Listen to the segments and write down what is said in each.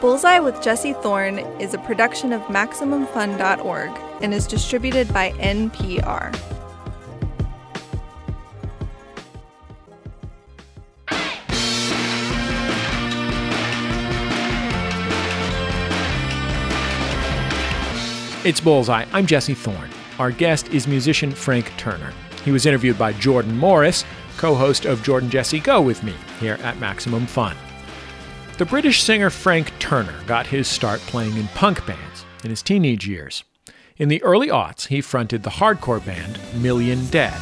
Bullseye with Jesse Thorn is a production of MaximumFun.org and is distributed by NPR. It's Bullseye. I'm Jesse Thorn. Our guest is musician Frank Turner. He was interviewed by Jordan Morris, co host of Jordan Jesse Go with me here at Maximum Fun. The British singer Frank Turner got his start playing in punk bands in his teenage years. In the early aughts, he fronted the hardcore band Million Dead.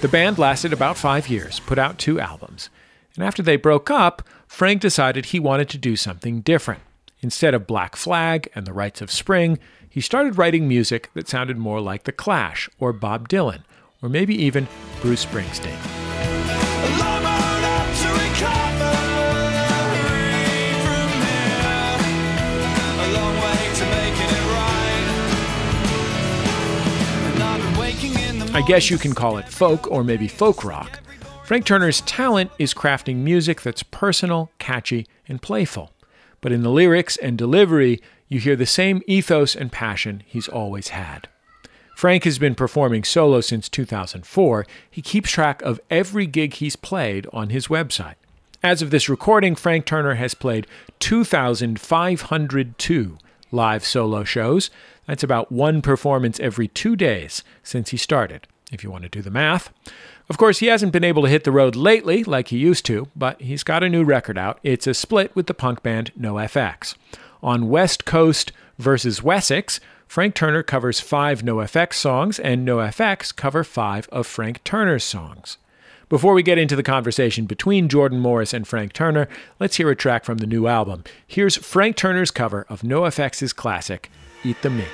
The band lasted about five years, put out two albums. And after they broke up, Frank decided he wanted to do something different. Instead of Black Flag and the Rites of Spring, he started writing music that sounded more like The Clash or Bob Dylan, or maybe even Bruce Springsteen. I guess you can call it folk or maybe folk rock. Frank Turner's talent is crafting music that's personal, catchy, and playful but in the lyrics and delivery, you hear the same ethos and passion he's always had. Frank has been performing solo since 2004. He keeps track of every gig he's played on his website. As of this recording, Frank Turner has played 2,502 live solo shows. That's about one performance every two days since he started, if you want to do the math. Of course, he hasn't been able to hit the road lately like he used to, but he's got a new record out. It's a split with the punk band NoFX. On West Coast versus Wessex, Frank Turner covers five NoFX songs, and NoFX cover five of Frank Turner's songs. Before we get into the conversation between Jordan Morris and Frank Turner, let's hear a track from the new album. Here's Frank Turner's cover of NoFX's classic, Eat the Meek.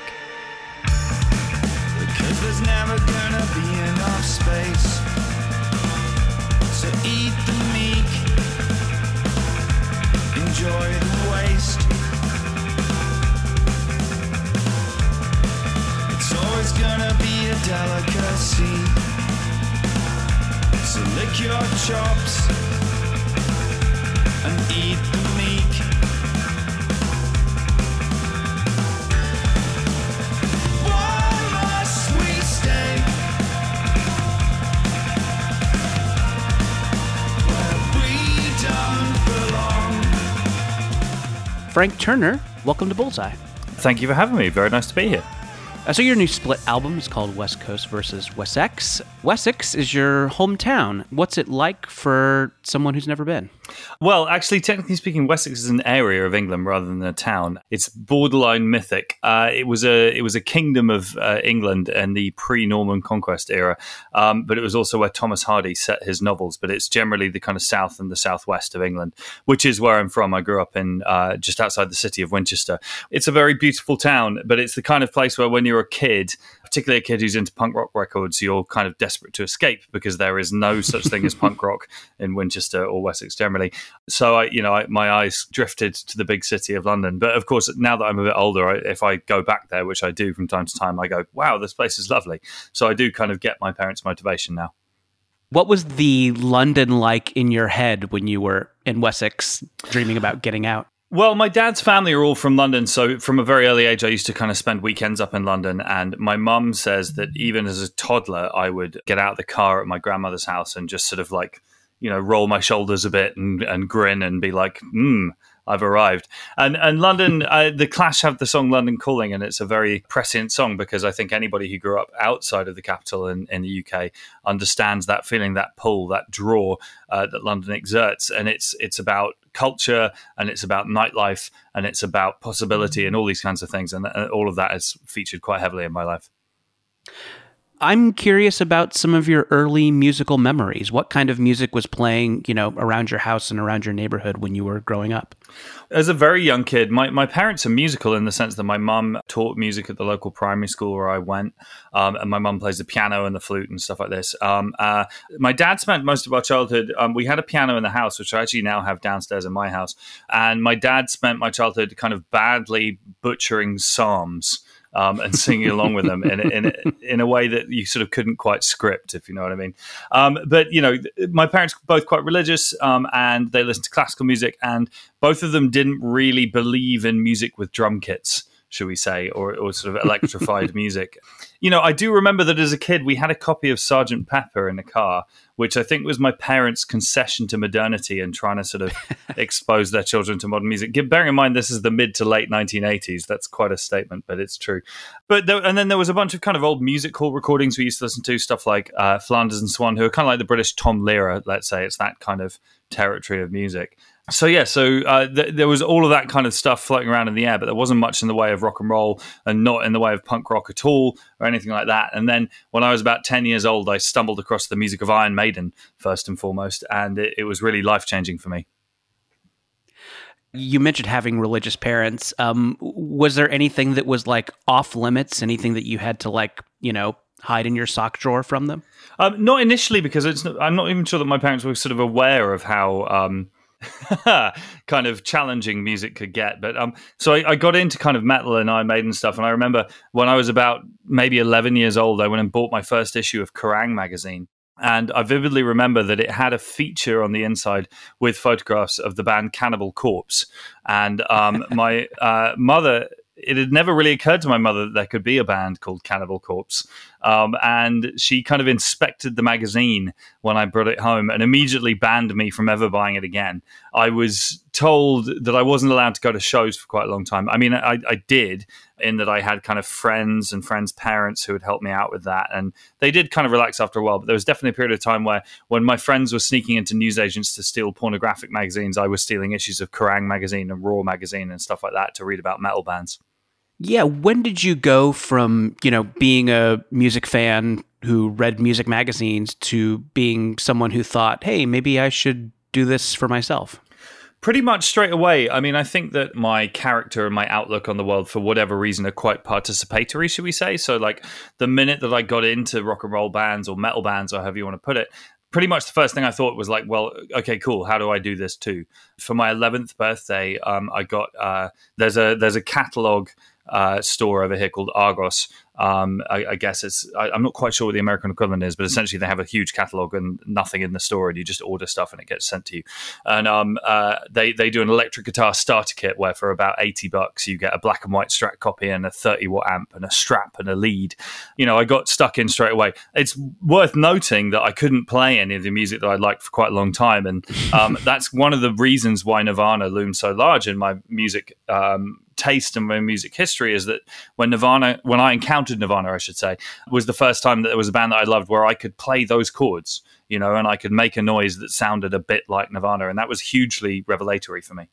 Always gonna be a delicacy. So lick your chops and eat the meek. Frank Turner, welcome to Bullseye. Thank you for having me. Very nice to be here. Uh, so your new split album is called West Coast versus Wessex. Wessex is your hometown. What's it like for someone who's never been? Well, actually, technically speaking, Wessex is an area of England rather than a town. It's borderline mythic. Uh, it was a it was a kingdom of uh, England in the pre-Norman conquest era, um, but it was also where Thomas Hardy set his novels. But it's generally the kind of south and the southwest of England, which is where I'm from. I grew up in uh, just outside the city of Winchester. It's a very beautiful town, but it's the kind of place where when you're a kid, particularly a kid who's into punk rock records, you're kind of desperate to escape because there is no such thing as punk rock in Winchester or Wessex generally. So I, you know, I, my eyes drifted to the big city of London. But of course, now that I'm a bit older, I, if I go back there, which I do from time to time, I go, "Wow, this place is lovely." So I do kind of get my parents' motivation now. What was the London like in your head when you were in Wessex dreaming about getting out? Well, my dad's family are all from London, so from a very early age, I used to kind of spend weekends up in London. And my mum says that even as a toddler, I would get out of the car at my grandmother's house and just sort of like, you know, roll my shoulders a bit and, and grin and be like, hmm, I've arrived. And and London, uh, the Clash have the song "London Calling," and it's a very prescient song because I think anybody who grew up outside of the capital in, in the UK understands that feeling, that pull, that draw uh, that London exerts, and it's it's about culture and it's about nightlife and it's about possibility and all these kinds of things, and uh, all of that has featured quite heavily in my life. I'm curious about some of your early musical memories. What kind of music was playing, you know, around your house and around your neighborhood when you were growing up? As a very young kid, my, my parents are musical in the sense that my mum taught music at the local primary school where I went, um, and my mum plays the piano and the flute and stuff like this. Um, uh, my dad spent most of our childhood. Um, we had a piano in the house, which I actually now have downstairs in my house, and my dad spent my childhood kind of badly butchering psalms um, and singing along with them in, in, in a way that you sort of couldn't quite script, if you know what I mean. Um, but, you know, my parents both quite religious um, and they listened to classical music, and both of them didn't really believe in music with drum kits should we say, or, or sort of electrified music. You know, I do remember that as a kid, we had a copy of Sergeant Pepper in the car, which I think was my parents' concession to modernity and trying to sort of expose their children to modern music. Bearing in mind this is the mid to late 1980s, that's quite a statement, but it's true. But there, and then there was a bunch of kind of old music hall recordings we used to listen to, stuff like uh, Flanders and Swann, who are kind of like the British Tom Lehrer, let's say. It's that kind of territory of music so yeah, so uh, th- there was all of that kind of stuff floating around in the air, but there wasn't much in the way of rock and roll, and not in the way of punk rock at all, or anything like that. And then when I was about ten years old, I stumbled across the music of Iron Maiden first and foremost, and it, it was really life changing for me. You mentioned having religious parents. Um, was there anything that was like off limits? Anything that you had to like, you know, hide in your sock drawer from them? Um, not initially, because I'm not even sure that my parents were sort of aware of how. Um, kind of challenging music could get. But um, so I, I, got into kind of metal and Iron Maiden stuff. And I remember when I was about maybe 11 years old, I went and bought my first issue of Kerrang magazine. And I vividly remember that it had a feature on the inside with photographs of the band Cannibal Corpse. And um, my uh, mother it had never really occurred to my mother that there could be a band called Cannibal Corpse. Um, and she kind of inspected the magazine when I brought it home and immediately banned me from ever buying it again. I was told that I wasn't allowed to go to shows for quite a long time. I mean, I, I did, in that I had kind of friends and friends' parents who would help me out with that. And they did kind of relax after a while. But there was definitely a period of time where when my friends were sneaking into newsagents to steal pornographic magazines, I was stealing issues of Kerrang magazine and Raw magazine and stuff like that to read about metal bands. Yeah, when did you go from, you know, being a music fan who read music magazines to being someone who thought, "Hey, maybe I should do this for myself?" Pretty much straight away. I mean, I think that my character and my outlook on the world, for whatever reason, are quite participatory, should we say? So, like, the minute that I got into rock and roll bands or metal bands, or however you want to put it, pretty much the first thing I thought was like, well, okay, cool. How do I do this too? For my 11th birthday, um, I got uh, there's a there's a catalog uh, store over here called Argos. Um, I, I, guess it's I, am not quite sure what the American equivalent is, but essentially they have a huge catalog and nothing in the store, and you just order stuff and it gets sent to you. And um, uh, they they do an electric guitar starter kit where for about eighty bucks you get a black and white Strat copy and a thirty watt amp and a strap and a lead. You know, I got stuck in straight away. It's worth noting that I couldn't play any of the music that I liked for quite a long time, and um, that's one of the reasons why Nirvana loomed so large in my music um, taste and my music history is that when Nirvana, when I encountered Nirvana, I should say, was the first time that there was a band that I loved where I could play those chords, you know, and I could make a noise that sounded a bit like Nirvana, and that was hugely revelatory for me.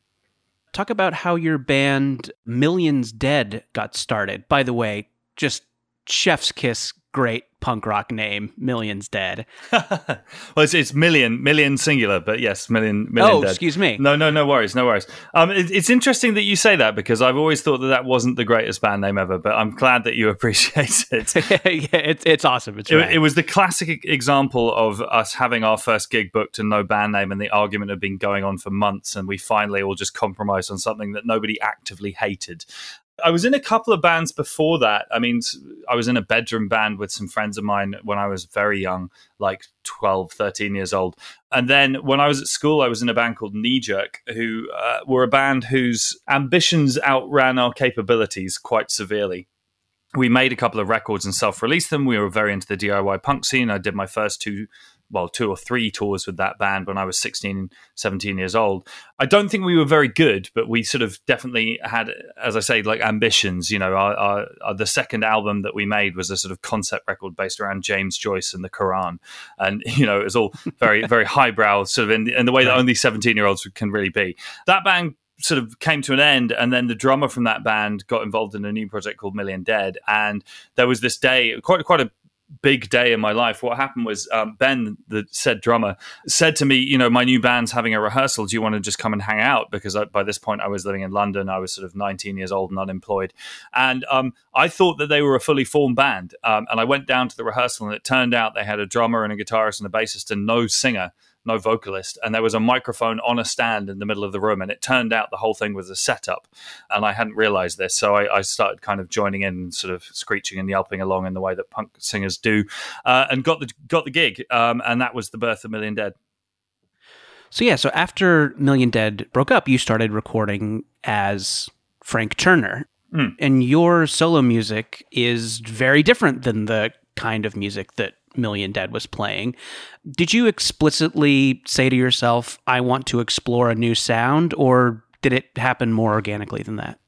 Talk about how your band Millions Dead got started. By the way, just chef's kiss great punk rock name, Millions Dead. well, it's, it's, million, million singular, but yes, million, million. Oh, dead. excuse me. No, no, no worries, no worries. Um, it, it's interesting that you say that because I've always thought that that wasn't the greatest band name ever, but I'm glad that you appreciate it. yeah, it's it's awesome. It's it, it, was the classic example of us having our first gig booked and no band name, and the argument had been going on for months, and we finally all just compromised on something that nobody actively hated. I was in a couple of bands before that. I mean, I was in a bedroom band with some friends of mine when I was very young, like 12, 13 years old. And then when I was at school, I was in a band called Knee Jerk, who uh, were a band whose ambitions outran our capabilities quite severely. We made a couple of records and self released them. We were very into the DIY punk scene. I did my first two well, two or three tours with that band when I was 16, 17 years old. I don't think we were very good, but we sort of definitely had, as I say, like ambitions. You know, our, our, our, the second album that we made was a sort of concept record based around James Joyce and the Quran. And, you know, it was all very, very highbrow, sort of in, in the way that only 17 year olds can really be. That band sort of came to an end and then the drummer from that band got involved in a new project called million dead and there was this day quite quite a big day in my life. What happened was um, Ben, the said drummer, said to me, "You know, my new band's having a rehearsal. Do you want to just come and hang out?" Because I, by this point, I was living in London. I was sort of 19 years old and unemployed, and um, I thought that they were a fully formed band. Um, and I went down to the rehearsal, and it turned out they had a drummer and a guitarist and a bassist and no singer no vocalist, and there was a microphone on a stand in the middle of the room. And it turned out the whole thing was a setup, and I hadn't realized this. So I, I started kind of joining in, sort of screeching and yelping along in the way that punk singers do, uh, and got the got the gig. Um, and that was the birth of Million Dead. So yeah, so after Million Dead broke up, you started recording as Frank Turner. Mm. And your solo music is very different than the kind of music that Million Dead was playing. Did you explicitly say to yourself, I want to explore a new sound, or did it happen more organically than that?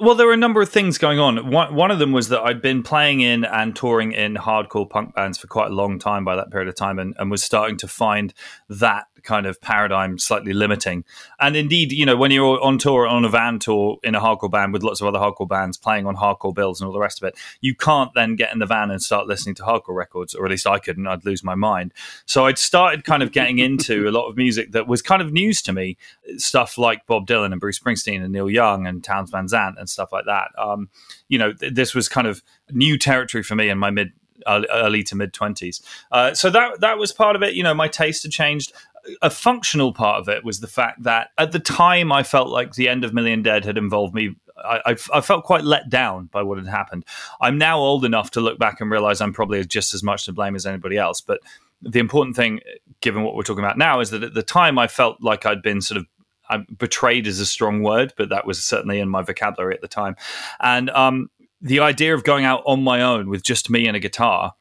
Well, there were a number of things going on. One, one of them was that I'd been playing in and touring in hardcore punk bands for quite a long time by that period of time and, and was starting to find that kind of paradigm slightly limiting. And indeed, you know, when you're on tour on a van tour in a hardcore band with lots of other hardcore bands playing on hardcore bills and all the rest of it, you can't then get in the van and start listening to hardcore records, or at least I couldn't. I'd lose my mind. So I'd started kind of getting into a lot of music that was kind of news to me, stuff like Bob Dylan and Bruce Springsteen and Neil Young and Townes Van Zandt and stuff like that. Um, you know, th- this was kind of new territory for me in my mid early to mid 20s. Uh, so that that was part of it. You know, my taste had changed a functional part of it was the fact that at the time I felt like the end of Million Dead had involved me. I, I, felt quite let down by what had happened. I'm now old enough to look back and realize I'm probably just as much to blame as anybody else. But the important thing, given what we're talking about now, is that at the time I felt like I'd been sort of I'm betrayed is a strong word, but that was certainly in my vocabulary at the time. And um, the idea of going out on my own with just me and a guitar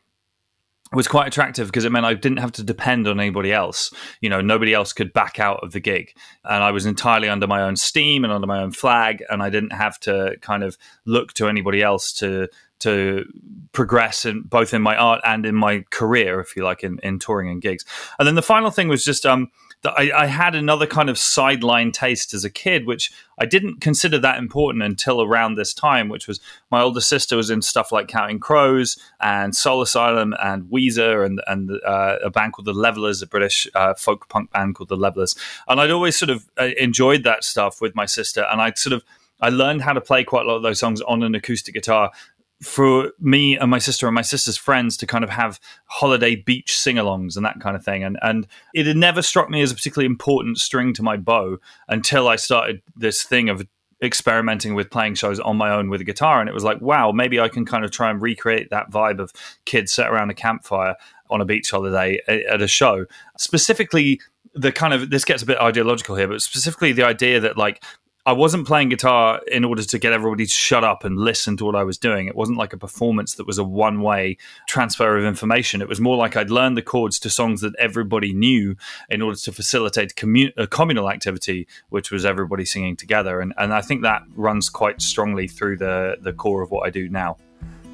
was quite attractive because it meant I didn't have to depend on anybody else. You know, nobody else could back out of the gig. And I was entirely under my own steam and under my own flag. And I didn't have to kind of look to anybody else to to progress in both in my art and in my career, if you like, in, in touring and gigs. And then the final thing was just um that I, I, had another kind of sideline taste as a kid, which I didn't consider that important until around this time, which was my older sister was in stuff like Counting Crows and Soul Asylum and Weezer and, and uh, a band called The Levellers, a British uh, folk punk band called The Levellers. And I'd always sort of uh, enjoyed that stuff with my sister. And I'd sort of I learned how to play quite a lot of those songs on an acoustic guitar for me and my sister and my sister's friends to kind of have holiday beach sing-alongs and that kind of thing. And and it had never struck me as a particularly important string to my bow until I started this thing of experimenting with playing shows on my own with a guitar. And it was like wow maybe I can kind of try and recreate that vibe of kids sat around a campfire on a beach holiday eh, at a show. Specifically the kind of this gets a bit ideological here but specifically the idea that like I wasn't playing guitar in order to get everybody to shut up and listen to what I was doing. It wasn't like a performance that was a one way transfer of information. It was more like I'd learned the chords to songs that everybody knew in order to facilitate commun- a uh, communal activity, which was everybody singing together. And, and I think that runs quite strongly through the, the core of what I do now.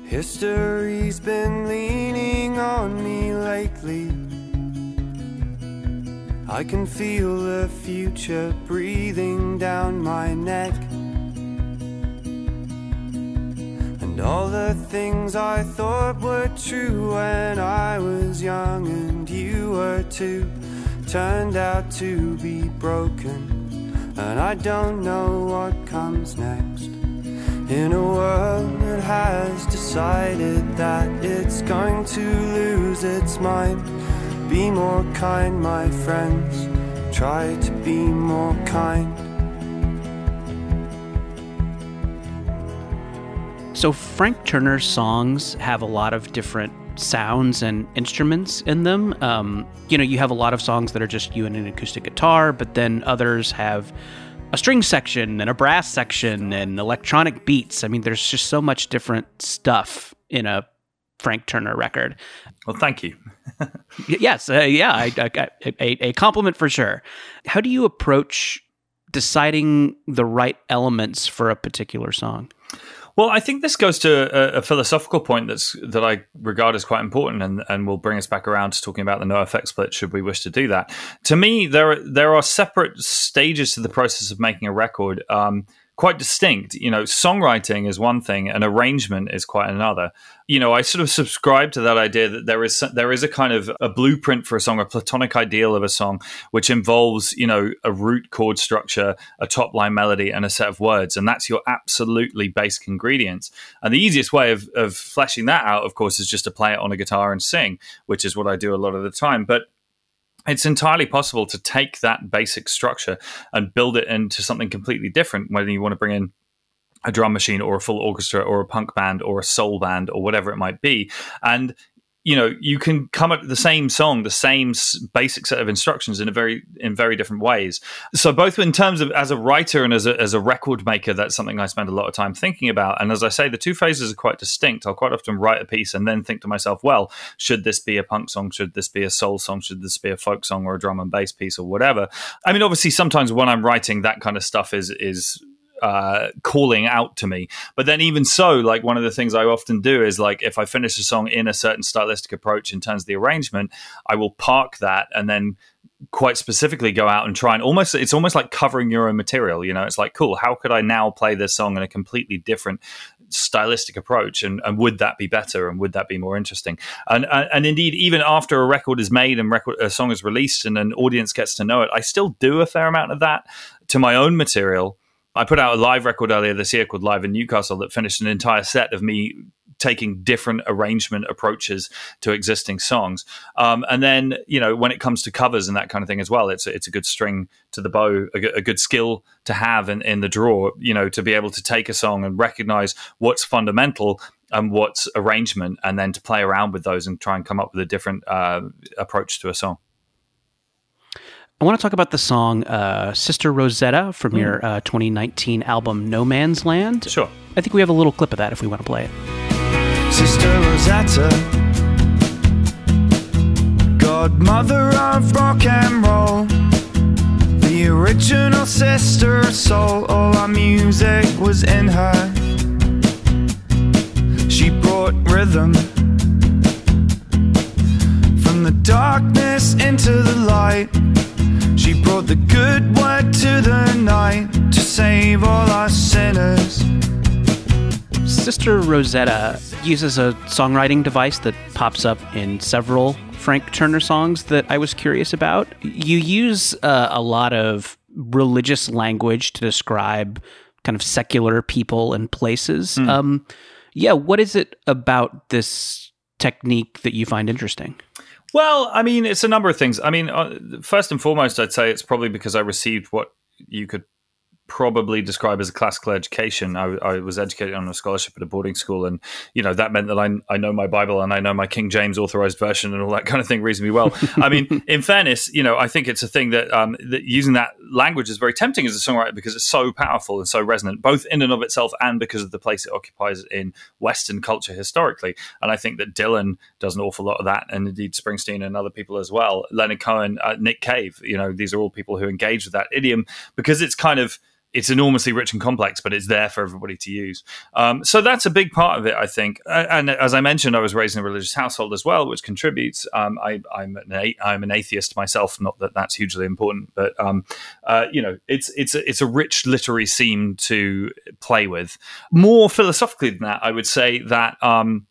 History's been leaning on me lately I can feel the future breathing down my neck. And all the things I thought were true when I was young and you were too turned out to be broken. And I don't know what comes next. In a world that has decided that it's going to lose its mind. Be more kind, my friends. Try to be more kind. So, Frank Turner's songs have a lot of different sounds and instruments in them. Um, you know, you have a lot of songs that are just you and an acoustic guitar, but then others have a string section and a brass section and electronic beats. I mean, there's just so much different stuff in a Frank Turner record. Well, thank you. yes, uh, yeah, I, I, a, a compliment for sure. How do you approach deciding the right elements for a particular song? Well, I think this goes to a, a, philosophical point that's that I regard as quite important, and, and will bring us back around to talking about the NOFX split. Should we wish to do that? To me, there are, there are separate stages to the process of making a record. Um, quite distinct. You know, songwriting is one thing, and arrangement is quite another. You know, I sort of subscribe to that idea that there is there is a kind of a blueprint for a song, a platonic ideal of a song, which involves you know a root chord structure, a top line melody, and a set of words, and that's your absolutely basic ingredients. And the easiest way of of fleshing that out, of course, is just to play it on a guitar and sing, which is what I do a lot of the time. But it's entirely possible to take that basic structure and build it into something completely different, whether you want to bring in a drum machine or a full orchestra or a punk band or a soul band or whatever it might be. And you know you can come at the same song the same basic set of instructions in a very in very different ways. So both in terms of as a writer and as a, as a record maker that's something i spend a lot of time thinking about. And as i say the two phases are quite distinct. I'll quite often write a piece and then think to myself well should this be a punk song? Should this be a soul song? Should this be a folk song or a drum and bass piece or whatever? I mean obviously sometimes when i'm writing that kind of stuff is is uh, calling out to me. But then, even so, like one of the things I often do is like if I finish a song in a certain stylistic approach in terms of the arrangement, I will park that and then quite specifically go out and try and almost it's almost like covering your own material you know? It's like cool how could i now play this song in a completely different stylistic approach? And, and would that be better? And would that be more interesting? And, and, and indeed even after a record is made and record, a song is released and an audience gets to know it i still do a fair amount of that to my own material I put out a live record earlier this year called Live in Newcastle that finished an entire set of me taking different arrangement approaches to existing songs. Um, and then, you know, when it comes to covers and that kind of thing as well, it's a, it's a good string to the bow, a, a good skill to have in, in the draw, you know, to be able to take a song and recognize what's fundamental and what's arrangement, and then to play around with those and try and come up with a different uh, approach to a song. I want to talk about the song uh, Sister Rosetta from mm. your uh, 2019 album No Man's Land. Sure. I think we have a little clip of that if we want to play it. Sister Rosetta, godmother of rock and roll, the original sister of soul. All our music was in her. She brought rhythm from the darkness into the light. She brought the good word to the night to save all our sinners. Sister Rosetta uses a songwriting device that pops up in several Frank Turner songs that I was curious about. You use uh, a lot of religious language to describe kind of secular people and places. Mm. Um, yeah, what is it about this technique that you find interesting? Well, I mean, it's a number of things. I mean, uh, first and foremost, I'd say it's probably because I received what you could probably describe as a classical education. I, I, was educated on a scholarship at a boarding school, and you know that meant that I, I know my Bible and I know my King James Authorized Version and all that kind of thing reasonably well. I mean, in fairness, you know, I think it's a thing that, um, that using that language is very tempting as a songwriter because it's so powerful and so resonant, both in and of itself and because of the place it occupies in Western culture historically. And I think that Dylan does an awful lot of that, and indeed Springsteen and other people as well. Leonard Cohen, uh, Nick Cave, you know, these are all people who engage with that idiom because it's kind of it's enormously rich and complex, but it's there for everybody to use. Um, so that's a big part of it, I think. And as I mentioned, I was raised in a religious household as well, which contributes. Um, I, am an I'm an atheist myself. Not that that's hugely important, but um, uh, you know, it's it's a, it's a rich literary seam to play with. More philosophically than that, I would say that. Um,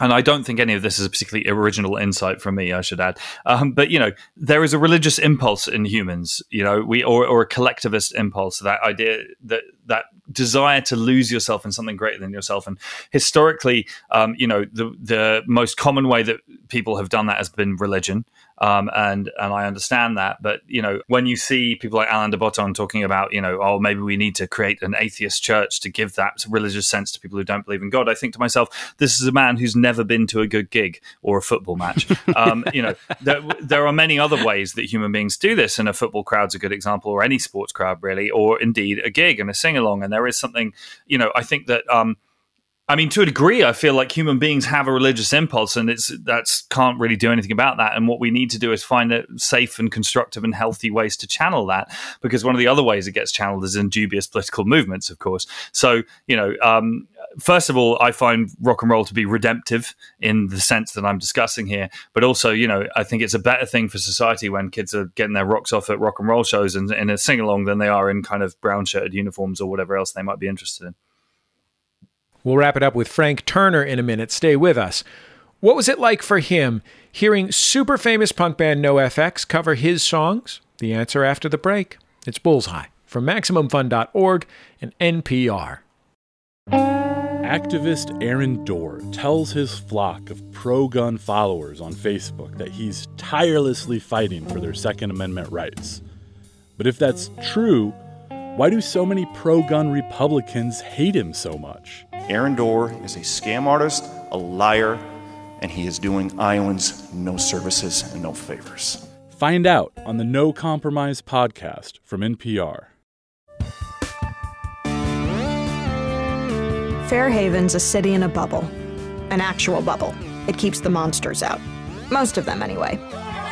and I don't think any of this is a particularly original insight from me. I should add, um, but you know, there is a religious impulse in humans, you know, we or, or a collectivist impulse. That idea that that desire to lose yourself in something greater than yourself, and historically, um, you know, the the most common way that people have done that has been religion. Um, and and I understand that, but you know, when you see people like Alain de Botton talking about, you know, oh, maybe we need to create an atheist church to give that religious sense to people who don't believe in God, I think to myself, this is a man who's never been to a good gig or a football match. um, you know, there, there, are many other ways that human beings do this, and a football crowd's a good example, or any sports crowd really, or indeed a gig and a sing along. And there is something, you know, I think that. Um, I mean, to a degree, I feel like human beings have a religious impulse, and it's that's can't really do anything about that. And what we need to do is find a safe and constructive and healthy ways to channel that. Because one of the other ways it gets channeled is in dubious political movements, of course. So you know, um, first of all, I find rock and roll to be redemptive in the sense that I'm discussing here, but also, you know, I think it's a better thing for society when kids are getting their rocks off at rock and roll shows and in a sing along than they are in kind of brown shirted uniforms or whatever else they might be interested in. We'll wrap it up with Frank Turner in a minute. Stay with us. What was it like for him hearing super famous punk band NoFX cover his songs? The answer after the break. It's Bullseye from MaximumFun.org and NPR. Activist Aaron Dorr tells his flock of pro gun followers on Facebook that he's tirelessly fighting for their Second Amendment rights. But if that's true, why do so many pro gun Republicans hate him so much? Aaron Dorr is a scam artist, a liar, and he is doing Iowans no services and no favors. Find out on the No Compromise podcast from NPR. Fairhaven's a city in a bubble. An actual bubble. It keeps the monsters out. Most of them, anyway.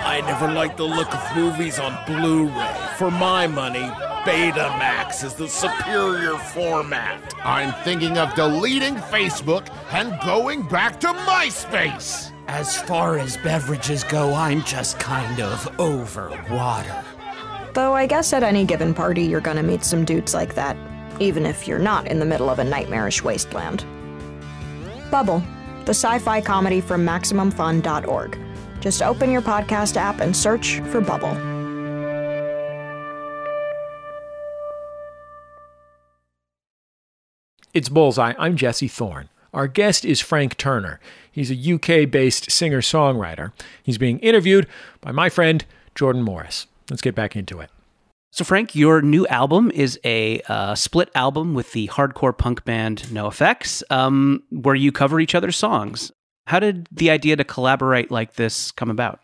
I never liked the look of movies on Blu ray. For my money, Betamax is the superior format. I'm thinking of deleting Facebook and going back to MySpace. As far as beverages go, I'm just kind of over water. Though I guess at any given party, you're gonna meet some dudes like that even if you're not in the middle of a nightmarish wasteland. Bubble, the sci fi comedy from MaximumFun.org. Just open your podcast app and search for Bubble. It's Bullseye. I'm Jesse Thorn. Our guest is Frank Turner. He's a UK based singer songwriter. He's being interviewed by my friend Jordan Morris. Let's get back into it. So, Frank, your new album is a uh, split album with the hardcore punk band NoFX, um, where you cover each other's songs. How did the idea to collaborate like this come about?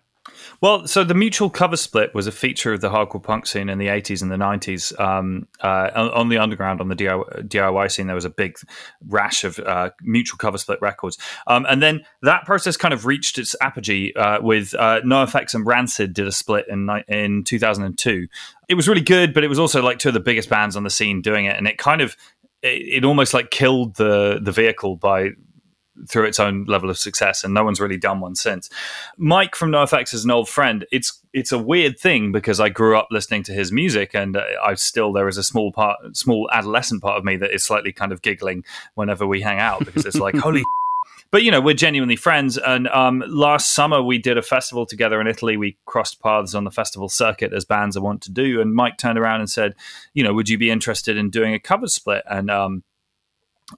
Well, so the mutual cover split was a feature of the hardcore punk scene in the 80s and the 90s. Um, uh, on the underground, on the DIY scene, there was a big rash of uh, mutual cover split records. Um, and then that process kind of reached its apogee uh, with uh, NoFX and Rancid did a split in, in 2002. It was really good, but it was also like two of the biggest bands on the scene doing it. And it kind of, it, it almost like killed the the vehicle by through its own level of success, and no one's really done one since. Mike from NoFX is an old friend. It's it's a weird thing because I grew up listening to his music, and I still there is a small part, small adolescent part of me that is slightly kind of giggling whenever we hang out because it's like holy. But you know we're genuinely friends, and um, last summer we did a festival together in Italy. We crossed paths on the festival circuit as bands are want to do, and Mike turned around and said, "You know, would you be interested in doing a cover split?" And um,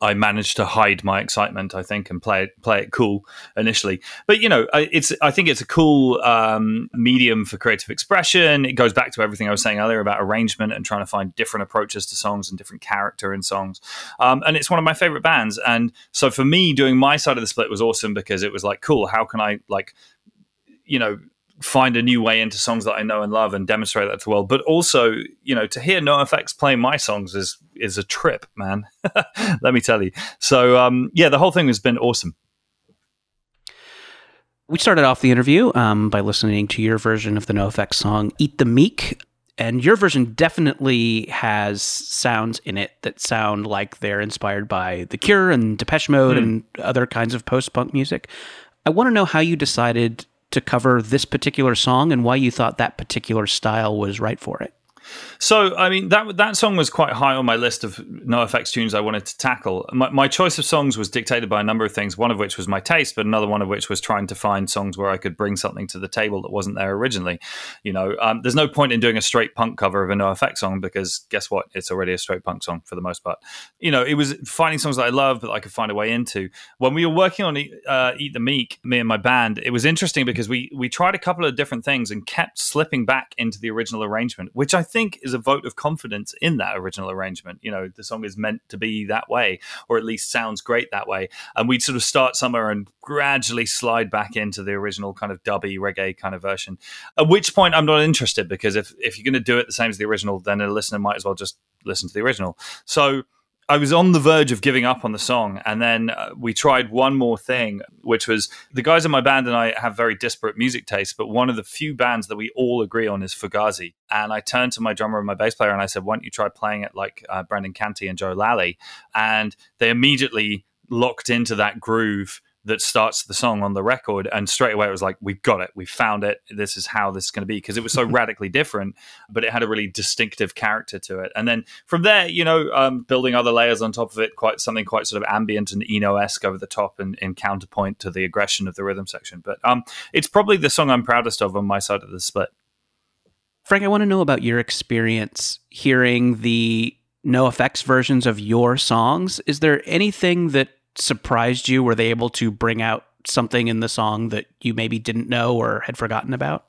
I managed to hide my excitement, I think, and play it play it cool initially. But you know, it's I think it's a cool um, medium for creative expression. It goes back to everything I was saying earlier about arrangement and trying to find different approaches to songs and different character in songs. Um, and it's one of my favorite bands. And so for me, doing my side of the split was awesome because it was like, cool. How can I like, you know, find a new way into songs that I know and love and demonstrate that to the world. But also, you know, to hear NoFX playing my songs is is a trip, man. Let me tell you. So um, yeah, the whole thing has been awesome. We started off the interview um, by listening to your version of the NoFX song "Eat the Meek." And your version definitely has sounds in it that sound like they're inspired by The Cure and Depeche Mode mm. and other kinds of post punk music. I want to know how you decided to cover this particular song and why you thought that particular style was right for it. So, I mean, that that song was quite high on my list of NoFX tunes I wanted to tackle. My, my, choice of songs was dictated by a number of things, one of which was my taste, but another one of which was trying to find songs where I could bring something to the table that wasn't there originally. You know, um, there's no point in doing a straight punk cover of a NoFX song because guess what? It's already a straight punk song for the most part. You know, it was finding songs that I love that I could find a way into. When we were working on uh, Eat the Meek, me and my band, it was interesting because we we tried a couple of different things and kept slipping back into the original arrangement, which I think is a vote of confidence in that original arrangement. You know, the song is meant to be that way, or at least sounds great that way. And we'd sort of start somewhere and gradually slide back into the original kind of dubby reggae kind of version. At which point, I'm not interested because if if you're going to do it the same as the original, then a listener might as well just listen to the original. So I was on the verge of giving up on the song, and then uh, we tried one more thing, which was the guys in my band and I have very disparate music tastes, but one of the few bands that we all agree on is Fugazi. And I turned to my drummer and my bass player, and I said, "Why don't you try playing it like uh, Brendan Canty and Joe Lally?" And they immediately locked into that groove that starts the song on the record and straight away it was like we've got it. We found it. This is how this is going to be. Because it was so radically different but it had a really distinctive character to it. And then from there you know um, building other layers on top of it quite something quite sort of ambient and eno-esque over the top and in counterpoint to the aggression of the rhythm section. But um, it's probably the song i'm proudest of on my side of the split. Frank i want to know about your experience hearing the NOFX versions of your songs. Is there anything that surprised you? Were they able to bring out something in the song that you maybe didn't know or had forgotten about?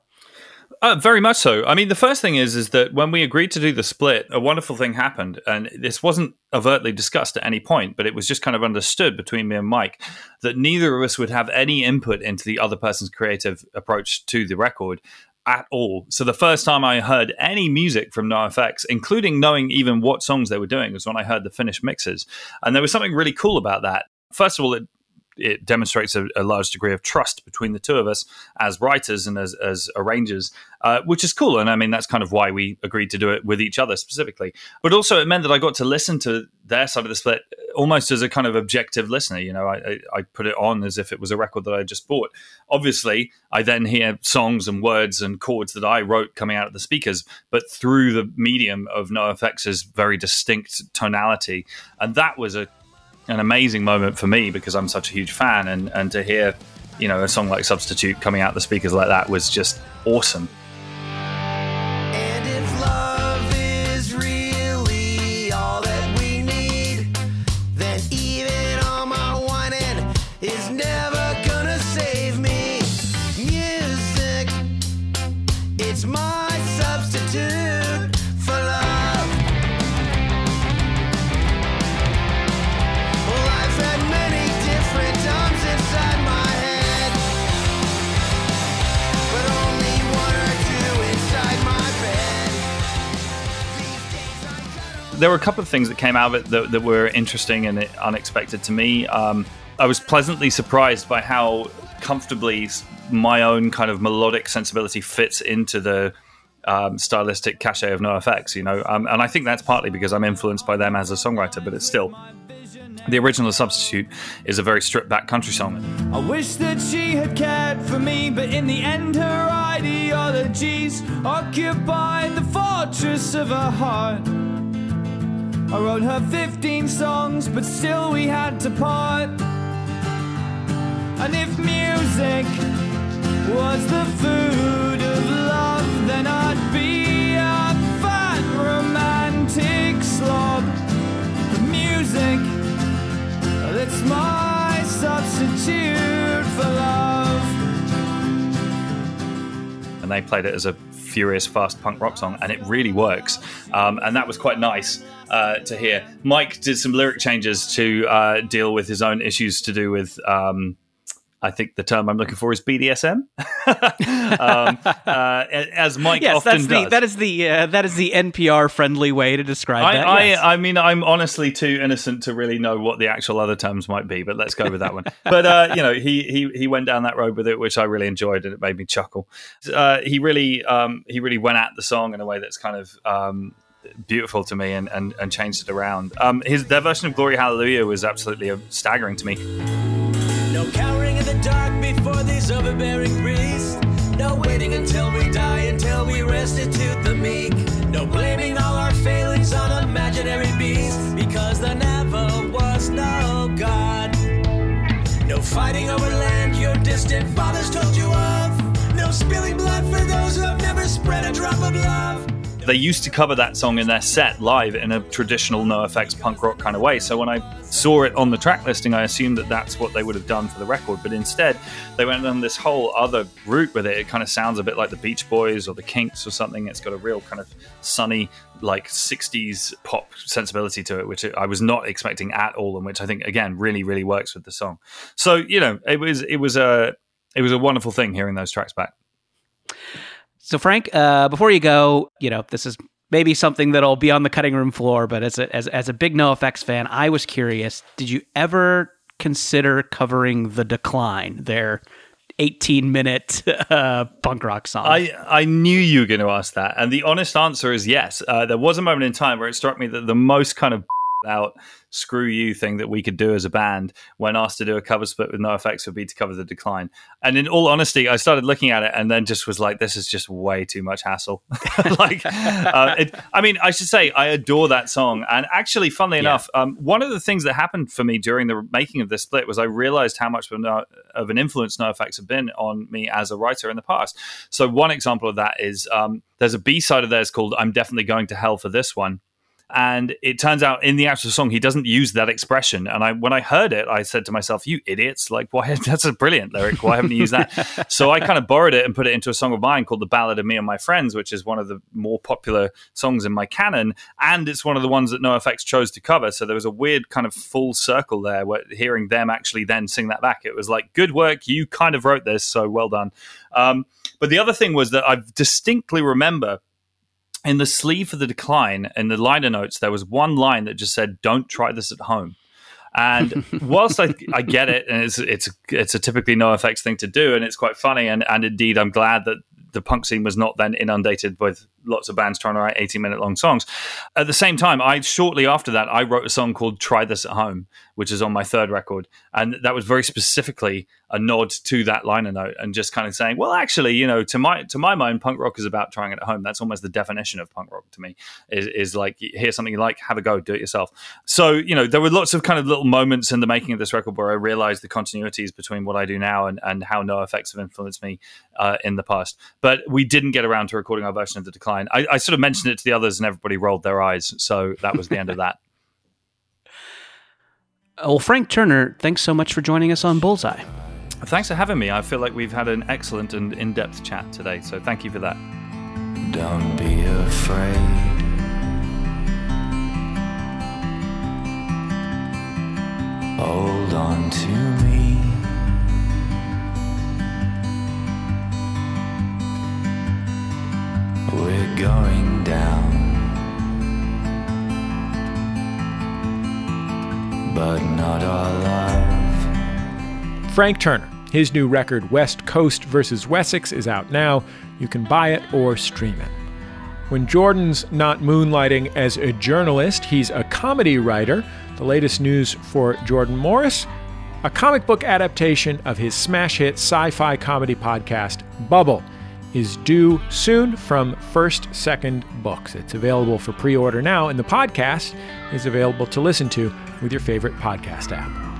Uh, very much so. I mean, the first thing is is that when we agreed to do the split, a wonderful thing happened, and this wasn't overtly discussed at any point, but it was just kind of understood between me and Mike that neither of us would have any input into the other person's creative approach to the record at all. So the first time I heard any music from NoFX, including knowing even what songs they were doing, was when I heard the finished mixes, and there was something really cool about that first of all, it it demonstrates a, a, large degree of trust between the two of us as writers and as, as arrangers, uh, which is cool. And I mean, that's kind of why we agreed to do it with each other specifically. But also, it meant that I got to listen to their side of the split almost as a kind of objective listener. You know, I, I, put it on as if it was a record that I just bought. Obviously, I then hear songs and words and chords that I wrote coming out of the speakers, but through the medium of NoFX's very distinct tonality. And that was a an amazing moment for me because I'm such a huge fan, and and to hear, you know, a song like Substitute coming out the speakers like that was just awesome. There were a couple of things that came out of it that, that were interesting and unexpected to me. Um, I was pleasantly surprised by how comfortably my own kind of melodic sensibility fits into the um, stylistic cachet of NoFX, you know, um, and I think that's partly because I'm influenced by them as a songwriter, but it's still the original substitute is a very stripped back country song. I wish that she had cared for me, but in the end, her ideologies occupied the fortress of her heart. I wrote her 15 songs, but still we had to part. And if music was the food of love, then I'd be a fat romantic slob. The music, that's my substitute for love. And they played it as a furious, fast punk rock song, and it really works. Um, and that was quite nice uh, to hear. Mike did some lyric changes to uh, deal with his own issues to do with. Um, I think the term I'm looking for is BDSM, um, uh, as Mike yes, often that's the, does. That is the uh, that is the NPR friendly way to describe I, that. I, yes. I, mean, I'm honestly too innocent to really know what the actual other terms might be, but let's go with that one. but uh, you know, he he he went down that road with it, which I really enjoyed, and it made me chuckle. Uh, he really um, he really went at the song in a way that's kind of um, beautiful to me and, and, and changed it around. Um, his their version of Glory Hallelujah was absolutely uh, staggering to me. No cowering in the dark before these overbearing priests. No waiting until we die, until we restitute the meek. No blaming all our failings on imaginary beasts, because there never was no God. No fighting over land your distant fathers told you of. No spilling blood for those They used to cover that song in their set live in a traditional NOFX punk rock kind of way. So when I saw it on the track listing, I assumed that that's what they would have done for the record. But instead, they went on this whole other route with it. It kind of sounds a bit like the Beach Boys or the Kinks or something. It's got a real kind of sunny, like 60s pop sensibility to it, which I was not expecting at all, and which I think again really, really works with the song. So you know, it was it was a it was a wonderful thing hearing those tracks back. So, Frank, uh, before you go, you know, this is maybe something that'll be on the cutting room floor, but as a, as, as a big NoFX fan, I was curious did you ever consider covering The Decline, their 18 minute uh, punk rock song? I, I knew you were going to ask that. And the honest answer is yes. Uh, there was a moment in time where it struck me that the most kind of out screw you thing that we could do as a band when asked to do a cover split with NOFX would be to cover the decline. And in all honesty, I started looking at it and then just was like, this is just way too much hassle. like, uh, it, I mean, I should say I adore that song. And actually, funnily yeah. enough, um, one of the things that happened for me during the making of this split was I realized how much of an influence NOFX have been on me as a writer in the past. So one example of that is um, there's a B side of theirs called "I'm Definitely Going to Hell for This One." And it turns out in the actual song he doesn't use that expression. And i when i heard it i said to myself you idiots. Like why that's a brilliant lyric. Why haven't you used that? So i kind of borrowed it and put it into a song of mine called the ballad of me and my friends which is one of the more popular songs in my canon. And it's one of the ones that NOFX chose to cover. So there was a weird kind of full circle there where hearing them actually then sing that back. It was like good work. You kind of wrote this. So well done. Um, but the other thing was that i distinctly remember in the sleeve for the decline in the liner notes there was one line that just said don't try this at home. And whilst I, I get it and it's it's it's a typically NOFX thing to do and it's quite funny and and indeed i'm glad that the punk scene was not then inundated with lots of bands trying to write 18 minute long songs. At the same time, I shortly after that, I wrote a song called Try This at Home, which is on my third record. And that was very specifically a nod to that liner note and just kind of saying, well, actually, you know, to my to my mind, punk rock is about trying it at home. That's almost the definition of punk rock to me, is, is like hear something you like, have a go, do it yourself. So, you know, there were lots of kind of little moments in the making of this record where I realized the continuities between what I do now and, and how NOFX have influenced me uh, in the past. But we didn't get around to recording our version of The Decline. I, I sort of mentioned it to the others and everybody rolled their eyes. So that was the end of that. Well, Frank Turner, thanks so much for joining us on Bullseye. Thanks for having me. I feel like we've had an excellent and in depth chat today. So thank you for that. Don't be afraid. Hold on to me. Going down. But not our love. Frank Turner. His new record, West Coast vs. Wessex, is out now. You can buy it or stream it. When Jordan's not moonlighting as a journalist, he's a comedy writer. The latest news for Jordan Morris a comic book adaptation of his smash hit sci fi comedy podcast, Bubble is due soon from First Second Books. It's available for pre order now, and the podcast is available to listen to with your favorite podcast app.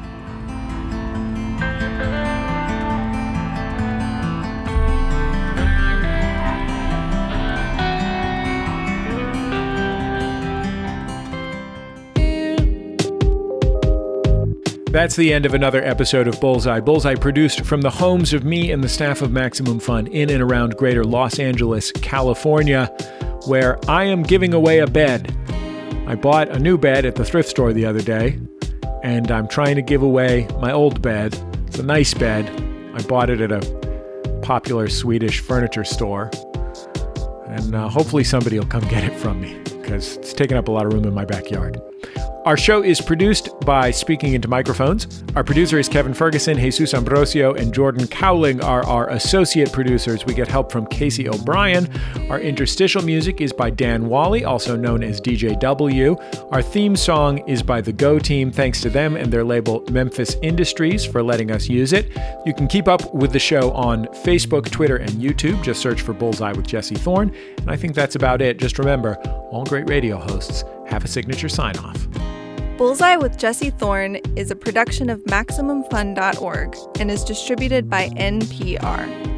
That's the end of another episode of Bullseye. Bullseye produced from the homes of me and the staff of Maximum Fun in and around greater Los Angeles, California, where I am giving away a bed. I bought a new bed at the thrift store the other day, and I'm trying to give away my old bed. It's a nice bed. I bought it at a popular Swedish furniture store, and uh, hopefully somebody will come get it from me because it's taking up a lot of room in my backyard. Our show is produced by Speaking Into Microphones. Our producer is Kevin Ferguson, Jesus Ambrosio, and Jordan Cowling are our associate producers. We get help from Casey O'Brien. Our interstitial music is by Dan Wally, also known as DJW. Our theme song is by the Go Team. Thanks to them and their label Memphis Industries for letting us use it. You can keep up with the show on Facebook, Twitter, and YouTube. Just search for Bullseye with Jesse Thorn. And I think that's about it. Just remember, all great radio hosts have a signature sign off. Bullseye with Jesse Thorn is a production of MaximumFun.org and is distributed by NPR.